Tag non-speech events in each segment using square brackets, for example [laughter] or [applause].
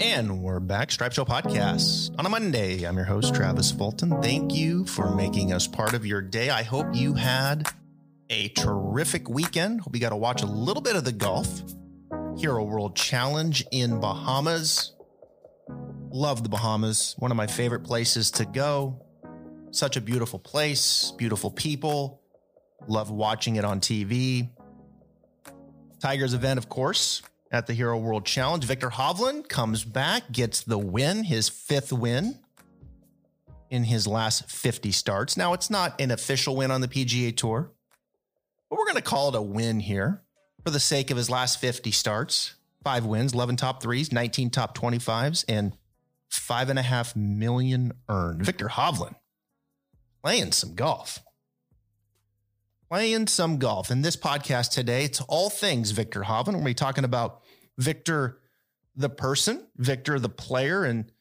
And we're back, Stripe Show Podcast on a Monday. I'm your host, Travis Fulton. Thank you for making us part of your day. I hope you had a terrific weekend. Hope you got to watch a little bit of the golf. Hero World Challenge in Bahamas. Love the Bahamas. One of my favorite places to go. Such a beautiful place, beautiful people. Love watching it on TV. Tigers event, of course, at the Hero World Challenge. Viktor Hovland comes back, gets the win, his fifth win in his last 50 starts. Now, it's not an official win on the PGA Tour, but we're going to call it a win here for the sake of his last 50 starts. Five wins, 11 top threes, 19 top 25s, and five and a half million earned. Viktor Hovland playing some golf. Playing some golf. In this podcast today, it's all things Viktor Hovland. We're be talking about Viktor the person, Viktor the player, and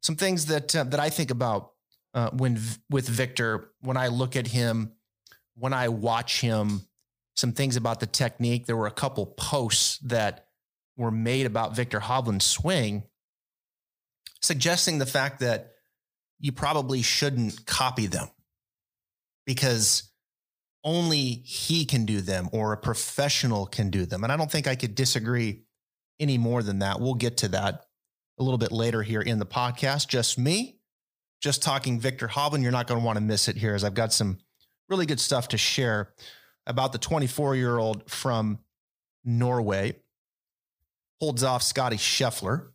some things that uh, that I think about uh, when with Viktor when I look at him, when I watch him. Some things about the technique. There were a couple posts that were made about Viktor Hovland's swing, suggesting the fact that you probably shouldn't copy them because only he can do them or a professional can do them. And I don't think I could disagree any more than that. We'll get to that a little bit later here in the podcast. Just me, just talking Viktor Hovland. You're not going to want to miss it here as I've got some really good stuff to share about the 24 year old from Norway. Holds off Scotty Scheffler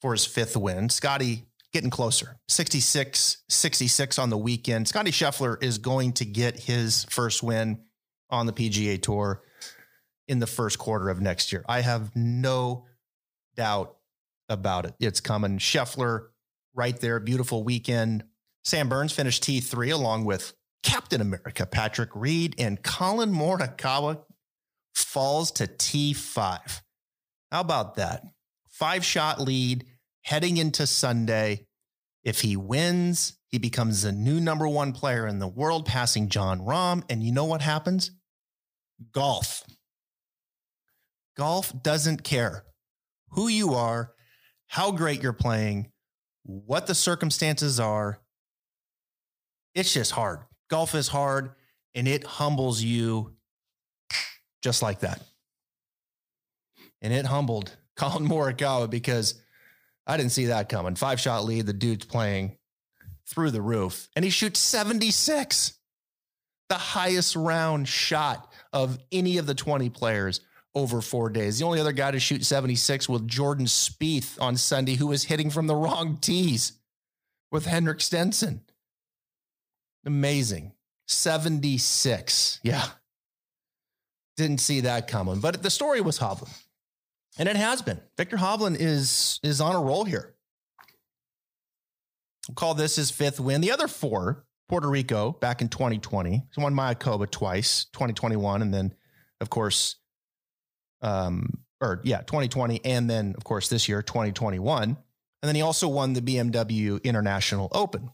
for his fifth win. Scotty getting closer 66 66 on the weekend. Scotty Scheffler is going to get his first win on the PGA Tour in the first quarter of next year. I have no doubt about it. It's coming. Scheffler right there. Beautiful weekend. Sam Burns finished T3 along with Captain America Patrick Reed and Collin Morikawa falls to T5. How about that? Five shot lead heading into Sunday. If he wins, he becomes the new number one player in the world, passing Jon Rahm. And you know what happens? Golf. Golf doesn't care who you are, how great you're playing, what the circumstances are. It's just hard. Golf is hard and it humbles you just like that. And it humbled [laughs] Collin Morikawa because I didn't see that coming. Five shot lead. The dude's playing through the roof and he shoots 76, the highest round shot of any of the 20 players over four days. The only other guy to shoot 76 was Jordan Spieth on Sunday, who was hitting from the wrong tees with Henrik Stenson. Amazing. 76. Yeah. Didn't see that coming. But the story was Hovland. And it has been. Viktor Hovland is is on a roll here. We'll call this his fifth win. The other four, Puerto Rico back in 2020. He won Mayakoba twice, 2021, and then, of course, um, or yeah, 2020, and then of course this year, 2021. And then he also won the BMW International Open.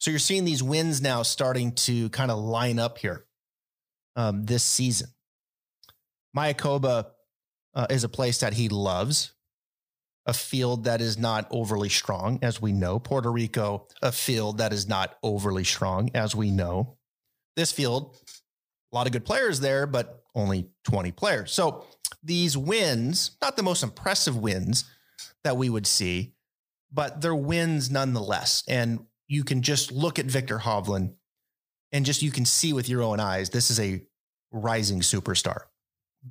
So you're seeing these wins now starting to kind of line up here um, this season. Mayakoba uh, is a place that he loves, a field that is not overly strong, as we know. Puerto Rico, a field that is not overly strong, as we know. This field, a lot of good players there, but only 20 players. So these wins, not the most impressive wins that we would see, but they're wins nonetheless. And you can just look at Viktor Hovland and just you can see with your own eyes, this is a rising superstar.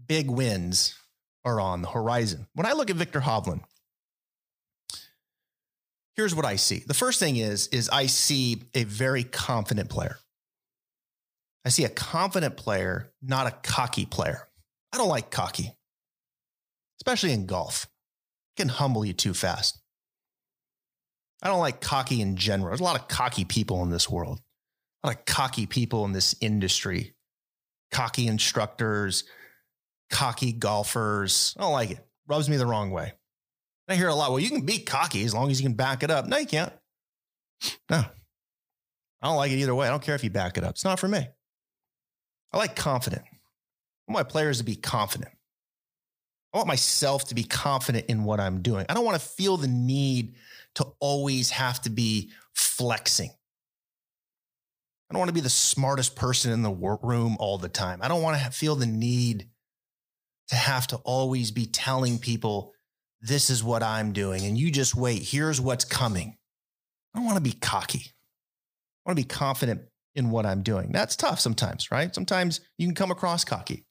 Big wins are on the horizon. When I look at Viktor Hovland, here's what I see. The first thing is is I see a very confident player. I see a confident player, not a cocky player. I don't like cocky, especially in golf. It can humble you too fast. I don't like cocky in general. There's a lot of cocky people in this world, a lot of cocky people in this industry, cocky instructors, cocky golfers. I don't like it. Rubs me the wrong way. I hear a lot. Well, you can be cocky as long as you can back it up. No, you can't. No, I don't like it either way. I don't care if you back it up. It's not for me. I like confident. I want my players to be confident. I want myself to be confident in what I'm doing. I don't want to feel the need to always have to be flexing. I don't want to be the smartest person in the room all the time. I don't want to feel the need to have to always be telling people, this is what I'm doing. And you just wait. Here's what's coming. I don't want to be cocky. I want to be confident in what I'm doing. That's tough sometimes, right? Sometimes you can come across cocky.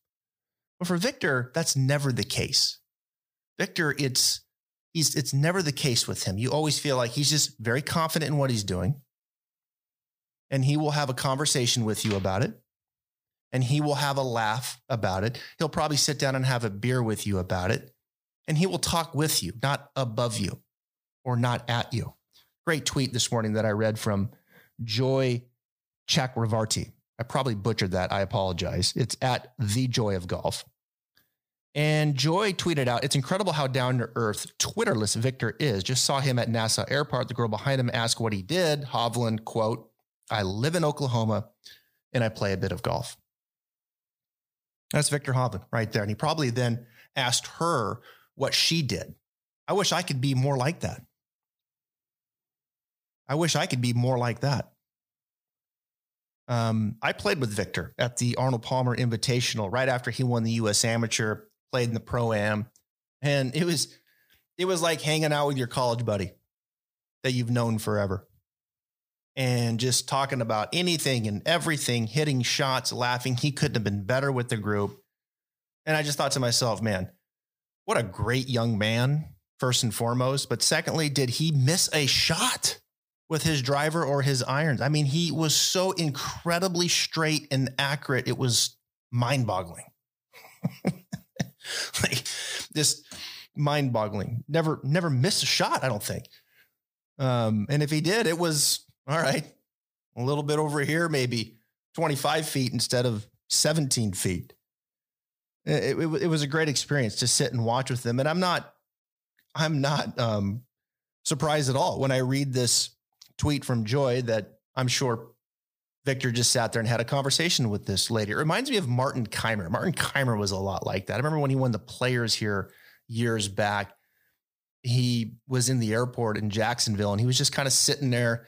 But for Viktor, that's never the case. Viktor, it's he's it's never the case with him. You always feel like he's just very confident in what he's doing. And he will have a conversation with you about it. And he will have a laugh about it. He'll probably sit down and have a beer with you about it. And he will talk with you, not above you or not at you. Great tweet this morning that I read from Joy Chakravarty. I probably butchered that. I apologize. It's at the joy of golf. And Joy tweeted out, it's incredible how down to earth Twitterless Viktor is. Just saw him at Nassau Airport. The girl behind him asked what he did. Hovland, quote, I live in Oklahoma and I play a bit of golf. That's Viktor Hovland right there. And he probably then asked her what she did. I wish I could be more like that. I wish I could be more like that. Um, I played with Viktor at the Arnold Palmer Invitational right after he won the U.S. Amateur, played in the Pro Am, and it was it was like hanging out with your college buddy that you've known forever, and just talking about anything and everything, hitting shots, laughing. He couldn't have been better with the group, and I just thought to myself, man, what a great young man. First and foremost, but secondly, did he miss a shot? with his driver or his irons. I mean, he was so incredibly straight and accurate. It was mind boggling. [laughs] like just mind boggling. Never, never missed a shot, I don't think. Um, and if he did, it was all right, a little bit over here, maybe 25 feet instead of 17 feet. It, it, it was a great experience to sit and watch with them. And I'm not, I'm not um, surprised at all when I read this tweet from Joy that I'm sure Viktor just sat there and had a conversation with this lady. It reminds me of Martin Kaymer. Martin Kaymer was a lot like that. I remember when he won the players here years back, he was in the airport in Jacksonville and he was just kind of sitting there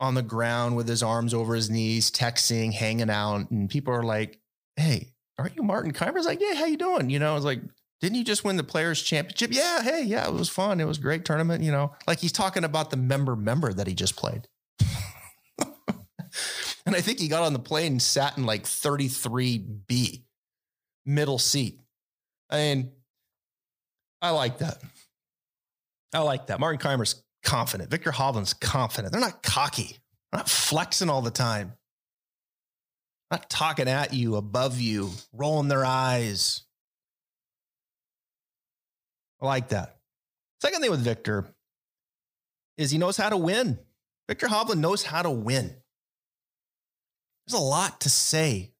on the ground with his arms over his knees, texting, hanging out. And people are like, Hey, aren't you Martin Kaymer? I like, Yeah, how you doing? You know, I was like, didn't you just win the players championship? Yeah. Hey, yeah, it was fun. It was a great tournament. You know, like he's talking about the member member that he just played. [laughs] and I think he got on the plane and sat in like 33B, middle seat. I mean, I like that. I like that. Martin Kaymer's confident. Viktor Hovland's confident. They're not cocky. They're not flexing all the time. Not talking at you, above you, rolling their eyes. I like that. Second thing with Viktor is he knows how to win. Viktor Hovland knows how to win. There's a lot to say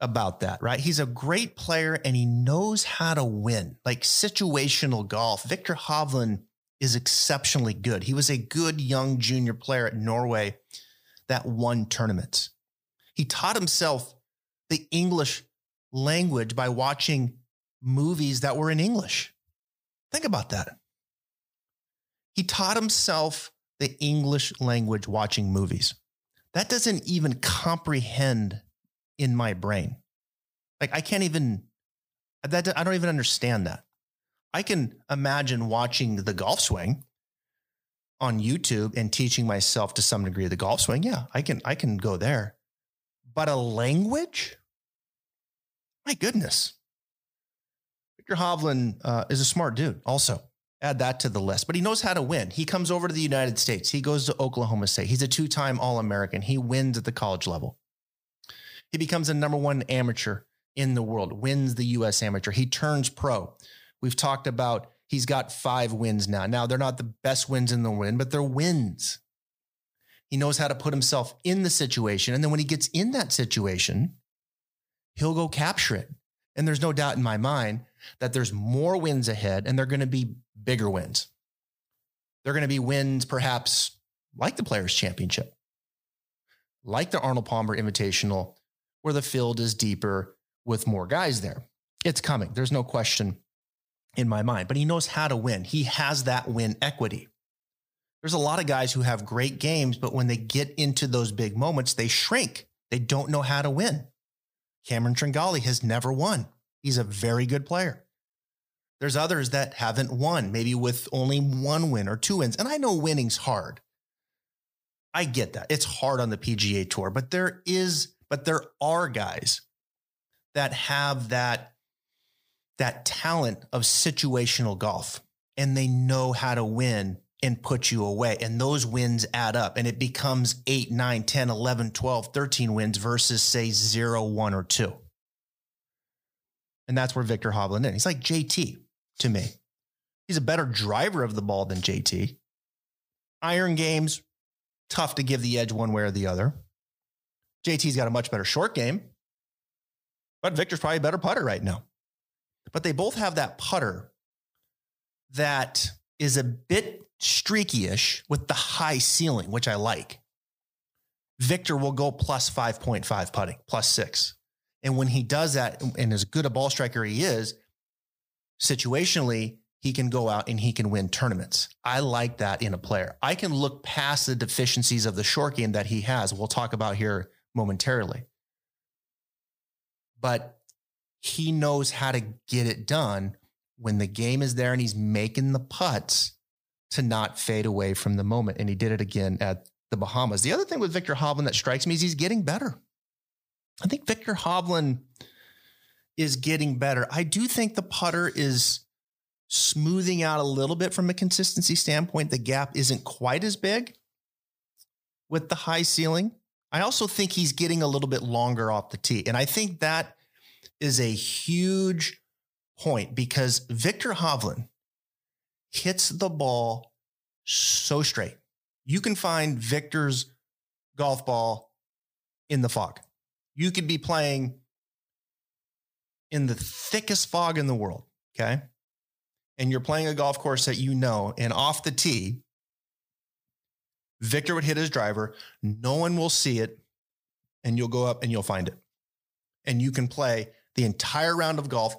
about that, right? He's a great player and he knows how to win, like situational golf. Viktor Hovland is exceptionally good. He was a good young junior player at Norway that won tournaments. He taught himself the English language by watching movies that were in English. Think about that. He taught himself the English language watching movies. That doesn't even comprehend in my brain. Like I can't even that I don't even understand that. I can imagine watching the golf swing on YouTube and teaching myself to some degree the golf swing. Yeah, I can I can go there. But a language? My goodness. Viktor Hovland uh, is a smart dude, also. Add that to the list, but he knows how to win. He comes over to the United States. He goes to Oklahoma State. He's a two time All American. He wins at the college level. He becomes a number one amateur in the world, wins the US amateur. He turns pro. We've talked about he's got five wins now. Now, they're not the best wins in the win, but they're wins. He knows how to put himself in the situation. And then when he gets in that situation, he'll go capture it. And there's no doubt in my mind that there's more wins ahead and they're going to be bigger wins. They're going to be wins, perhaps like the Players' Championship, like the Arnold Palmer Invitational, where the field is deeper with more guys there. It's coming. There's no question in my mind, but he knows how to win. He has that win equity. There's a lot of guys who have great games, but when they get into those big moments, they shrink. They don't know how to win. Cameron Tringale has never won. He's a very good player. There's others that haven't won, maybe with only one win or two wins. And I know winning's hard. I get that. It's hard on the PGA Tour, but there is, but there are guys that have that that talent of situational golf and they know how to win and put you away. And those wins add up and it becomes 8, 9, 10, 11, 12, 13 wins versus say 0, 1 or 2. And that's where Viktor Hovland is. He's like JT to me. He's a better driver of the ball than JT. Iron games, tough to give the edge one way or the other. JT's got a much better short game, but Viktor's probably a better putter right now. But they both have that putter that is a bit streaky-ish with the high ceiling, which I like. Viktor will go plus 5.5 putting, plus six. And when he does that, and as good a ball striker he is, situationally, he can go out and he can win tournaments. I like that in a player. I can look past the deficiencies of the short game that he has. We'll talk about here momentarily. But he knows how to get it done when the game is there and he's making the putts to not fade away from the moment. And he did it again at the Bahamas. The other thing with Viktor Hovland that strikes me is he's getting better. I think Viktor Hovland is getting better. I do think the putter is smoothing out a little bit from a consistency standpoint. The gap isn't quite as big with the high ceiling. I also think he's getting a little bit longer off the tee. And I think that is a huge point because Viktor Hovland hits the ball so straight. You can find Viktor's golf ball in the fog. You could be playing in the thickest fog in the world, okay? And you're playing a golf course that you know, and off the tee, Viktor would hit his driver. No one will see it, and you'll go up and you'll find it. And you can play the entire round of golf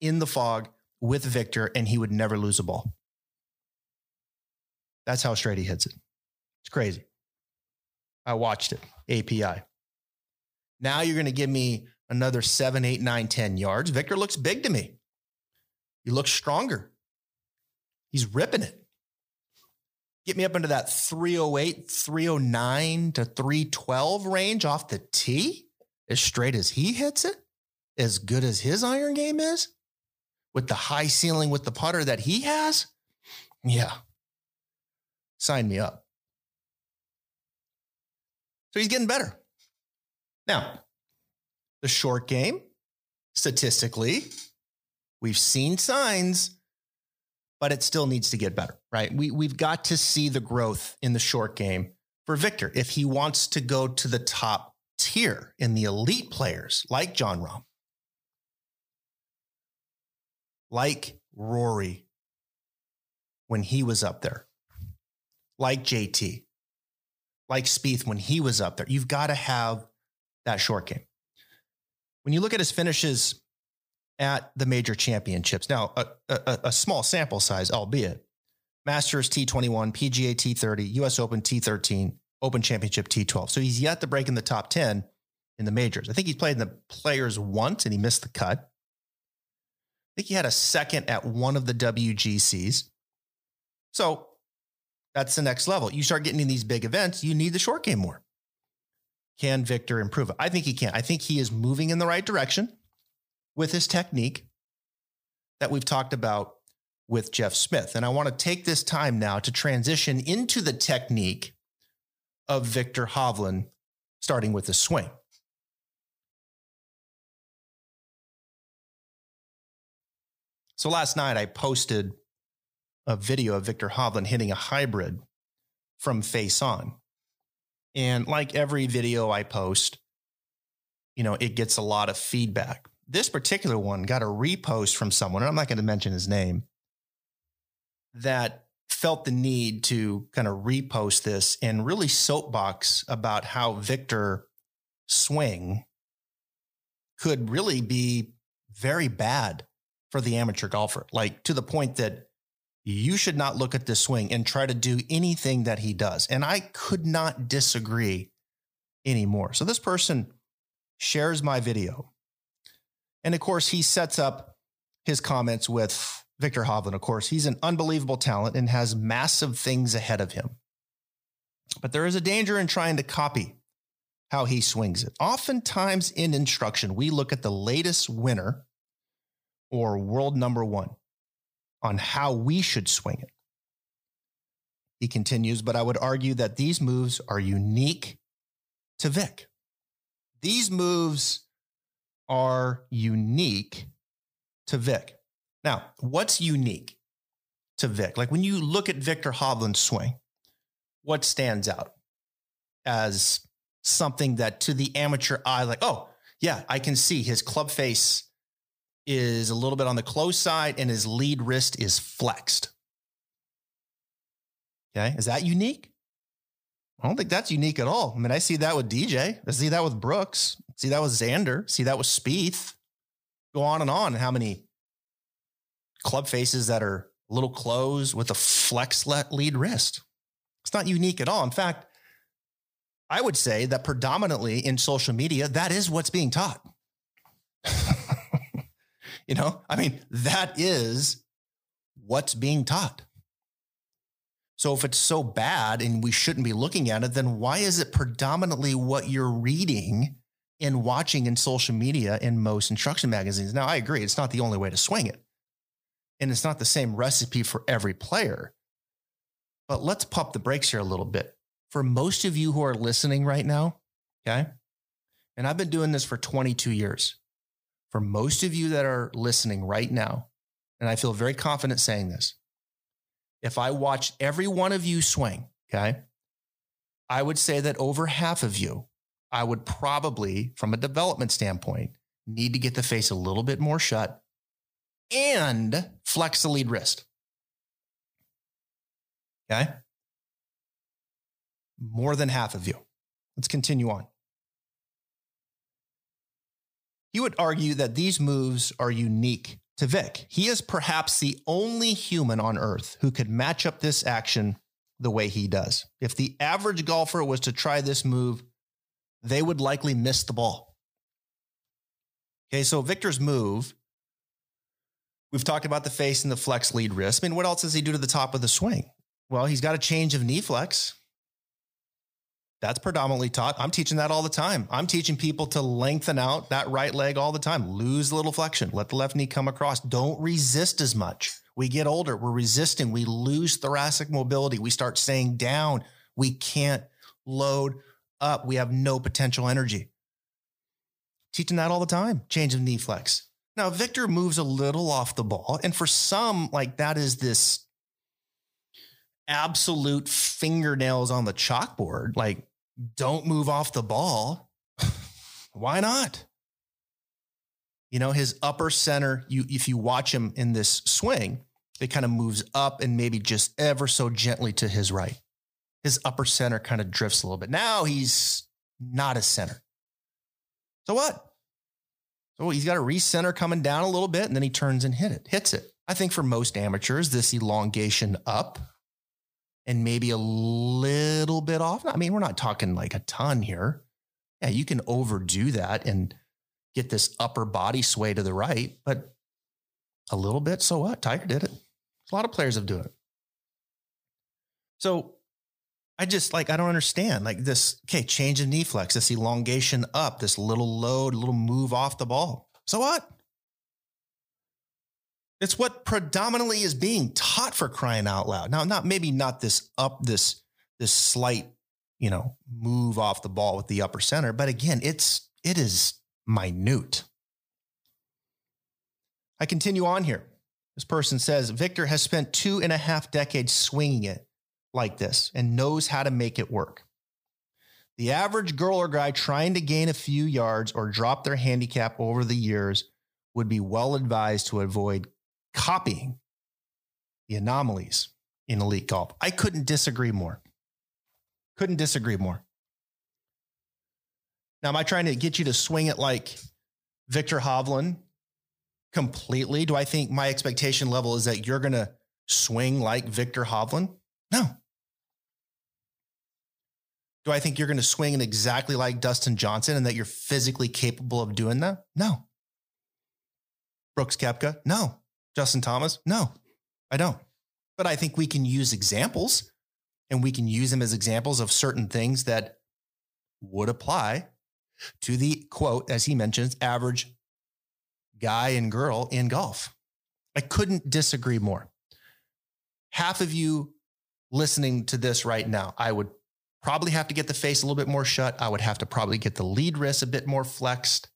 in the fog with Viktor, and he would never lose a ball. That's how straight he hits it. It's crazy. I watched it, API. Now you're going to give me another seven, eight, nine, 10 yards. Viktor looks big to me. He looks stronger. He's ripping it. Get me up into that 308, 309 to 312 range off the tee, as straight as he hits it, as good as his iron game is, with the high ceiling with the putter that he has. Yeah. Sign me up. So he's getting better. Now, the short game, statistically, we've seen signs, but it still needs to get better, right? We, we've got to see the growth in the short game for Viktor if he wants to go to the top tier in the elite players like Jon Rahm, like Rory when he was up there, like JT, like Spieth when he was up there. You've got to have that short game. When you look at his finishes at the major championships, now a, a, a small sample size, albeit Masters T21, PGA T30, US Open T13, Open Championship T12. So he's yet to break in the top 10 in the majors. I think he's played in the players once and he missed the cut. I think he had a second at one of the WGCs. So that's the next level. You start getting in these big events, you need the short game more. Can Viktor improve it? I think he can. I think he is moving in the right direction with his technique that we've talked about with Jeff Smith. And I want to take this time now to transition into the technique of Viktor Hovland, starting with the swing. So last night I posted a video of Viktor Hovland hitting a hybrid from face on. And like every video I post, you know, it gets a lot of feedback. This particular one got a repost from someone, and I'm not going to mention his name, that felt the need to kind of repost this and really soapbox about how Viktor swing could really be very bad for the amateur golfer, like to the point that you should not look at this swing and try to do anything that he does. And I could not disagree anymore. So this person shares my video. And of course, he sets up his comments with Viktor Hovland. Of course, he's an unbelievable talent and has massive things ahead of him. But there is a danger in trying to copy how he swings it. Oftentimes in instruction, we look at the latest winner or world number one on how we should swing it. He continues, but I would argue that these moves are unique to Vic. These moves are unique to Vic. Now, what's unique to Vic? Like when you look at Viktor Hovland's swing, what stands out as something that to the amateur eye, like, oh, yeah, I can see his club face is a little bit on the close side and his lead wrist is flexed. Okay. Is that unique? I don't think that's unique at all. I mean, I see that with DJ. I see that with Brooks. I See that with Xander. I See that with Spieth. Go on and on. How many club faces that are a little closed with a flex lead wrist? It's not unique at all. In fact, I would say that predominantly in social media, that is what's being taught. [laughs] you know, I mean, that is what's being taught. So if it's so bad and we shouldn't be looking at it, then why is it predominantly what you're reading and watching in social media in most instruction magazines? Now, I agree, it's not the only way to swing it. And it's not the same recipe for every player. But let's pump the brakes here a little bit. For most of you who are listening right now, okay, and I've been doing this for 22 years. For most of you that are listening right now, and I feel very confident saying this, if I watched every one of you swing, okay, I would say that over half of you, I would probably, from a development standpoint, need to get the face a little bit more shut and flex the lead wrist. Okay. More than half of you. Let's continue on. He would argue that these moves are unique to Vic. He is perhaps the only human on earth who could match up this action the way he does. If the average golfer was to try this move, they would likely miss the ball. Okay, so Viktor's move, we've talked about the face and the flex lead wrist. I mean, what else does he do to the top of the swing? Well, he's got a change of knee flex. That's predominantly taught. I'm teaching that all the time. I'm teaching people to lengthen out that right leg all the time. Lose a little flexion. Let the left knee come across. Don't resist as much. We get older. We're resisting. We lose thoracic mobility. We start saying down. We can't load up. We have no potential energy. Teaching that all the time. Change of knee flex. Now, Viktor moves a little off the ball. And for some, like that is this absolute fingernails on the chalkboard. Like don't move off the ball. Why not? You know, his upper center, you if you watch him in this swing, it kind of moves up and maybe just ever so gently to his right. His upper center kind of drifts a little bit. Now he's not a center. So what? So he's got a recenter coming down a little bit and then he turns and hit it, hits it. I think for most amateurs, this elongation up and maybe a little bit off. I mean, we're not talking like a ton here. Yeah, you can overdo that and get this upper body sway to the right, but a little bit. So what? Tiger did it. A lot of players have done it. So I just like, I don't understand like this. Okay, change in knee flex, this elongation up, this little load, little move off the ball. So what? It's what predominantly is being taught for crying out loud. Now, not maybe not this up this this slight, you know, move off the ball with the upper center, but again, it's it is minute. I continue on here. This person says Viktor has spent two and a half decades swinging it like this and knows how to make it work. The average girl or guy trying to gain a few yards or drop their handicap over the years would be well advised to avoid copying the anomalies in elite golf. I couldn't disagree more. Couldn't disagree more. Now, am I trying to get you to swing it like Viktor Hovland completely. Do I think my expectation level is that you're going to swing like Viktor Hovland? No. Do I think you're going to swing exactly like Dustin Johnson and that you're physically capable of doing that? No. Brooks Koepka? No. Justin Thomas? No, I don't. But I think we can use examples and we can use them as examples of certain things that would apply to the quote, as he mentions, average guy and girl in golf. I couldn't disagree more. Half of you listening to this right now, I would probably have to get the face a little bit more shut. I would have to probably get the lead wrist a bit more flexed.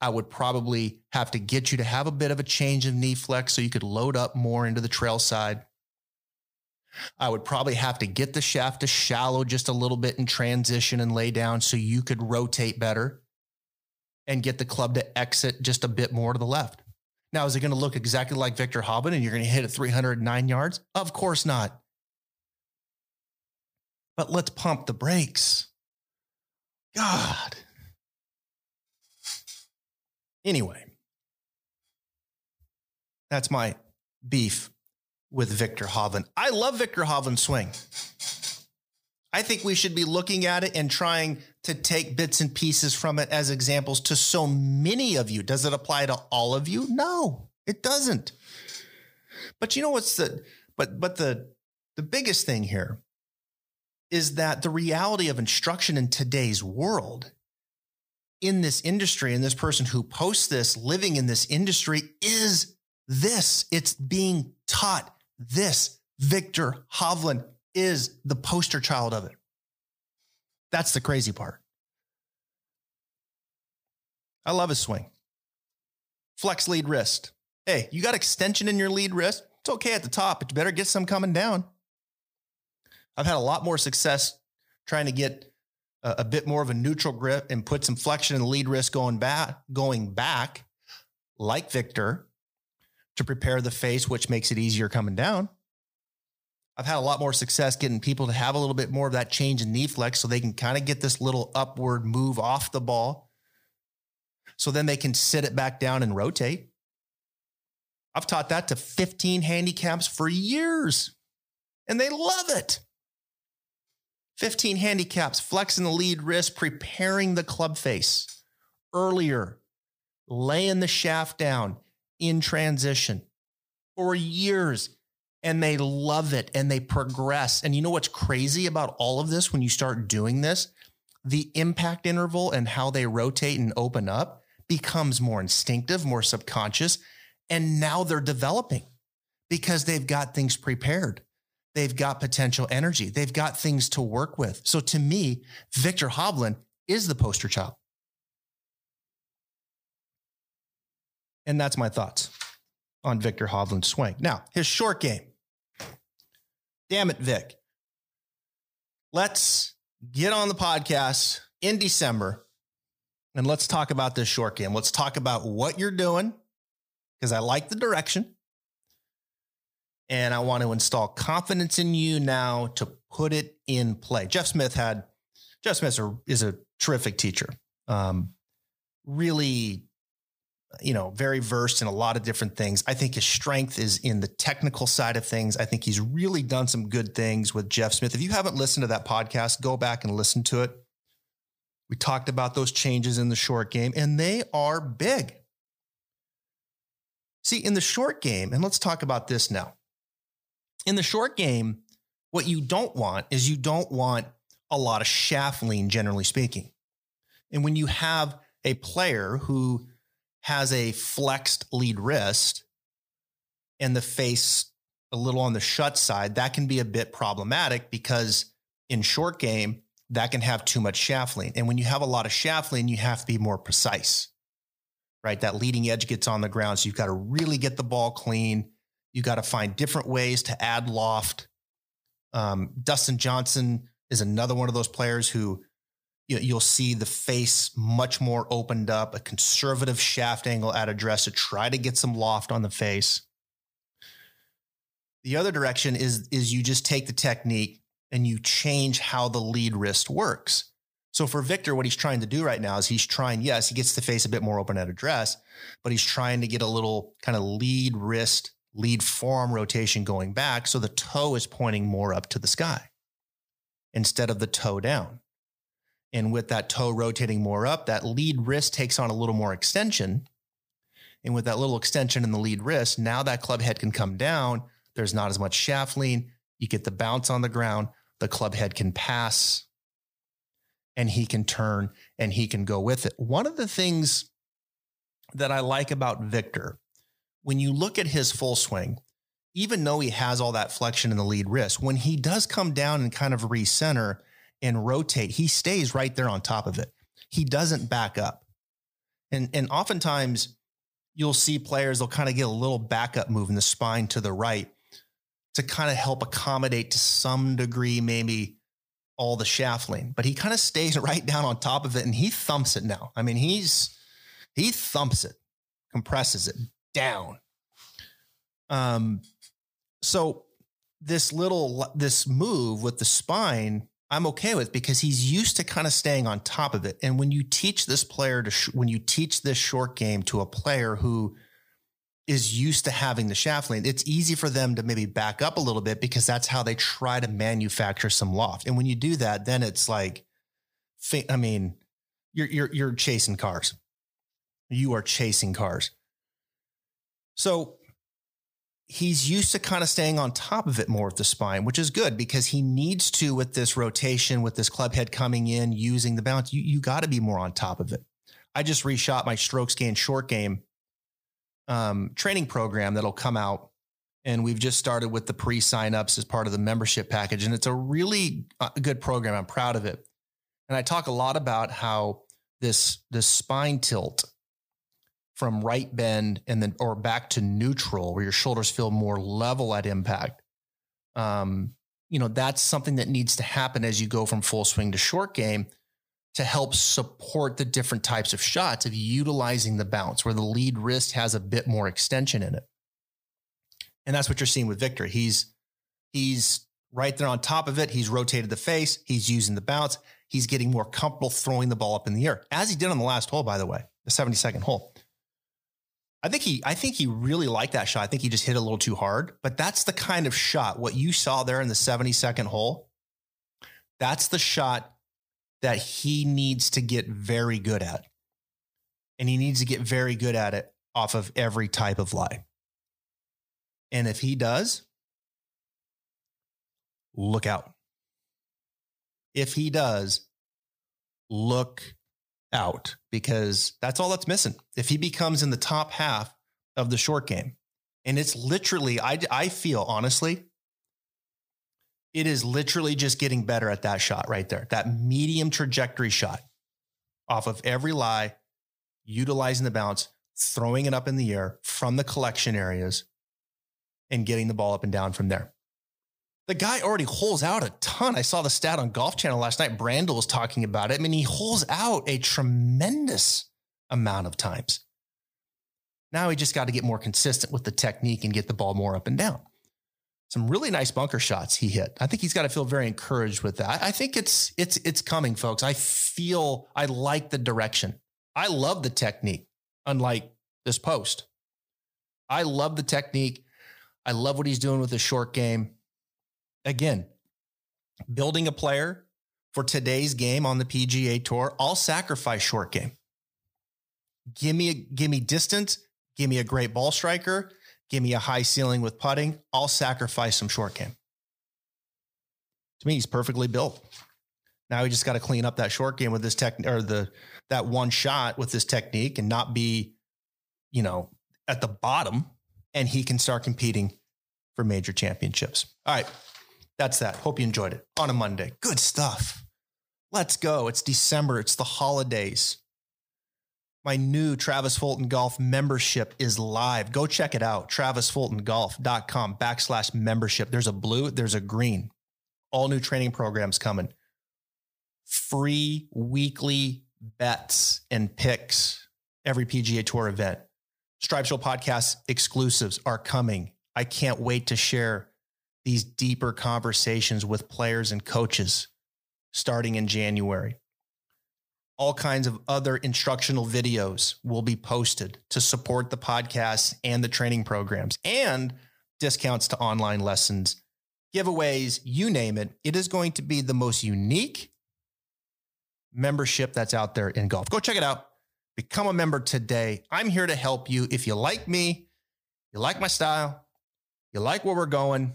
I would probably have to get you to have a bit of a change of knee flex so you could load up more into the trail side. I would probably have to get the shaft to shallow just a little bit in transition and lay down so you could rotate better and get the club to exit just a bit more to the left. Now, is it going to look exactly like Viktor Hovland and you're going to hit it 309 yards? Of course not. But let's pump the brakes. God. Anyway, that's my beef with Viktor Hovland. I love Viktor Hovland's swing. I think we should be looking at it and trying to take bits and pieces from it as examples to so many of you. Does it apply to all of you? No, it doesn't. But you know what's the but but the the biggest thing here is that the reality of instruction in today's world in this industry and this person who posts this living in this industry is this. It's being taught this. Viktor Hovland is the poster child of it. That's the crazy part. I love his swing. Flex lead wrist. Hey, you got extension in your lead wrist. It's okay at the top, but you better get some coming down. I've had a lot more success trying to get a, a bit more of a neutral grip and put some flexion and lead wrist going back, going back, like Viktor, to prepare the face, which makes it easier coming down. I've had a lot more success getting people to have a little bit more of that change in knee flex so they can kind of get this little upward move off the ball. So then they can sit it back down and rotate. I've taught that to 15 handicaps for years, and they love it. 15 handicaps, flexing the lead wrist, preparing the club face earlier, laying the shaft down in transition for years. And they love it and they progress. And you know what's crazy about all of this when you start doing this? The impact interval and how they rotate and open up becomes more instinctive, more subconscious. And now they're developing because they've got things prepared. They've got potential energy. They've got things to work with. So to me, Viktor Hovland is the poster child. And that's my thoughts on Viktor Hovland's swing. Now, his short game. Damn it, Vic. Let's get on the podcast in December and let's talk about this short game. Let's talk about what you're doing because I like the direction and I want to install confidence in you now to put it in play. Jeff Smith had Jeff Smith is a terrific teacher. Um, really, you know, very versed in a lot of different things. I think his strength is in the technical side of things. I think he's really done some good things with Jeff Smith. If you haven't listened to that podcast, go back and listen to it. We talked about those changes in the short game, and they are big. See, in the short game, and let's talk about this now in the short game, what you don't want is you don't want a lot of shaft lean, generally speaking. And when you have a player who has a flexed lead wrist and the face a little on the shut side, that can be a bit problematic because in short game, that can have too much shaft lean. And when you have a lot of shaft lean, you have to be more precise, right? That leading edge gets on the ground. So you've got to really get the ball clean. You got to find different ways to add loft. Um, Dustin Johnson is another one of those players who you know, you'll see the face much more opened up, a conservative shaft angle at address to try to get some loft on the face. The other direction is is you just take the technique and you change how the lead wrist works. So for Viktor, what he's trying to do right now is he's trying, yes, he gets the face a bit more open at address, but he's trying to get a little kind of lead wrist, lead forearm rotation going back. So the toe is pointing more up to the sky instead of the toe down. And with that toe rotating more up, that lead wrist takes on a little more extension. And with that little extension in the lead wrist, now that club head can come down. There's not as much shaft lean. You get the bounce on the ground. The club head can pass and he can turn and he can go with it. One of the things that I like about Viktor, when you look at his full swing, even though he has all that flexion in the lead wrist, when he does come down and kind of recenter, and rotate, he stays right there on top of it. He doesn't back up. And, and oftentimes you'll see players, they'll kind of get a little backup move in the spine to the right to kind of help accommodate to some degree, maybe all the shaft lean, but he kind of stays [laughs] right down on top of it and he thumps it now. I mean, he's, he thumps it, compresses it down. Um, so this little, this move with the spine I'm okay with because he's used to kind of staying on top of it. And when you teach this player to, sh- when you teach this short game to a player who is used to having the shaft lane, it's easy for them to maybe back up a little bit because that's how they try to manufacture some loft. And when you do that, then it's like, I mean, you're, you're, you're chasing cars. You are chasing cars. So he's used to kind of staying on top of it more with the spine, which is good because he needs to with this rotation, with this club head coming in, using the bounce. You, you got to be more on top of it. I just reshot my strokes gain short game um, training program that'll come out. And we've just started with the pre signups as part of the membership package. And it's a really uh, good program. I'm proud of it. And I talk a lot about how this, this spine tilt from right bend and then or back to neutral where your shoulders feel more level at impact. Um, you know that's something that needs to happen as you go from full swing to short game to help support the different types of shots of utilizing the bounce where the lead wrist has a bit more extension in it. And that's what you're seeing with Viktor. He's he's right there on top of it. He's rotated the face. He's using the bounce. He's getting more comfortable throwing the ball up in the air as he did on the last hole by the way the 72nd hole I think he I think he really liked that shot. I think he just hit a little too hard, but that's the kind of shot what you saw there in the 72nd hole. That's the shot that he needs to get very good at. And he needs to get very good at it off of every type of lie. And if he does, look out. If he does, look out because that's all that's missing. If he becomes in the top half of the short game, and it's literally, I, I feel honestly, it is literally just getting better at that shot right there, that medium trajectory shot off of every lie, utilizing the bounce, throwing it up in the air from the collection areas, and getting the ball up and down from there. The guy already holes out a ton. I saw the stat on Golf Channel last night. Brandel was talking about it. I mean, he holes out a tremendous amount of times. Now he just got to get more consistent with the technique and get the ball more up and down. Some really nice bunker shots he hit. I think he's got to feel very encouraged with that. I think it's it's it's coming, folks. I feel I like the direction. I love the technique, unlike this post. I love the technique. I love what he's doing with the short game again, building a player for today's game on the PGA Tour, I'll sacrifice short game. Give me a, give me distance, give me a great ball striker, give me a high ceiling with putting. I'll sacrifice some short game. To me, he's perfectly built. Now he just got to clean up that short game with this tech or the that one shot with this technique and not be, you know, at the bottom, and he can start competing for major championships. All right. That's that. Hope you enjoyed it on a Monday. Good stuff. Let's go. It's December, it's the holidays. My new Travis Fulton Golf membership is live. Go check it out. TravisFultonGolf.com backslash membership. There's a blue, there's a green. All new training programs coming. Free weekly bets and picks every PGA Tour event. Stripe Show podcast exclusives are coming. I can't wait to share these deeper conversations with players and coaches starting in January. all kinds of other instructional videos will be posted to support the podcast and the training programs and discounts to online lessons, giveaways, you name it. It is going to be the most unique membership that's out there in golf. Go check it out. Become a member today. I'm here to help you. If you like me, you like my style, you like where we're going,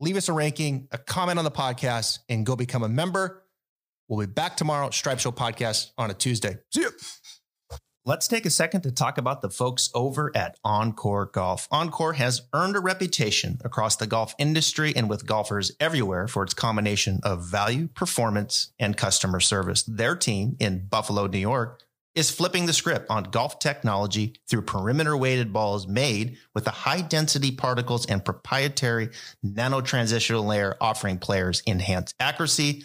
leave us a ranking, a comment on the podcast, and go become a member. We'll be back tomorrow, Stripe Show podcast on a Tuesday. See you. Let's take a second to talk about the folks over at OnCore Golf. OnCore has earned a reputation across the golf industry and with golfers everywhere for its combination of value, performance, and customer service. Their team in Buffalo, New York, is flipping the script on golf technology through perimeter weighted balls made with the high density particles and proprietary nano transitional layer offering players enhanced accuracy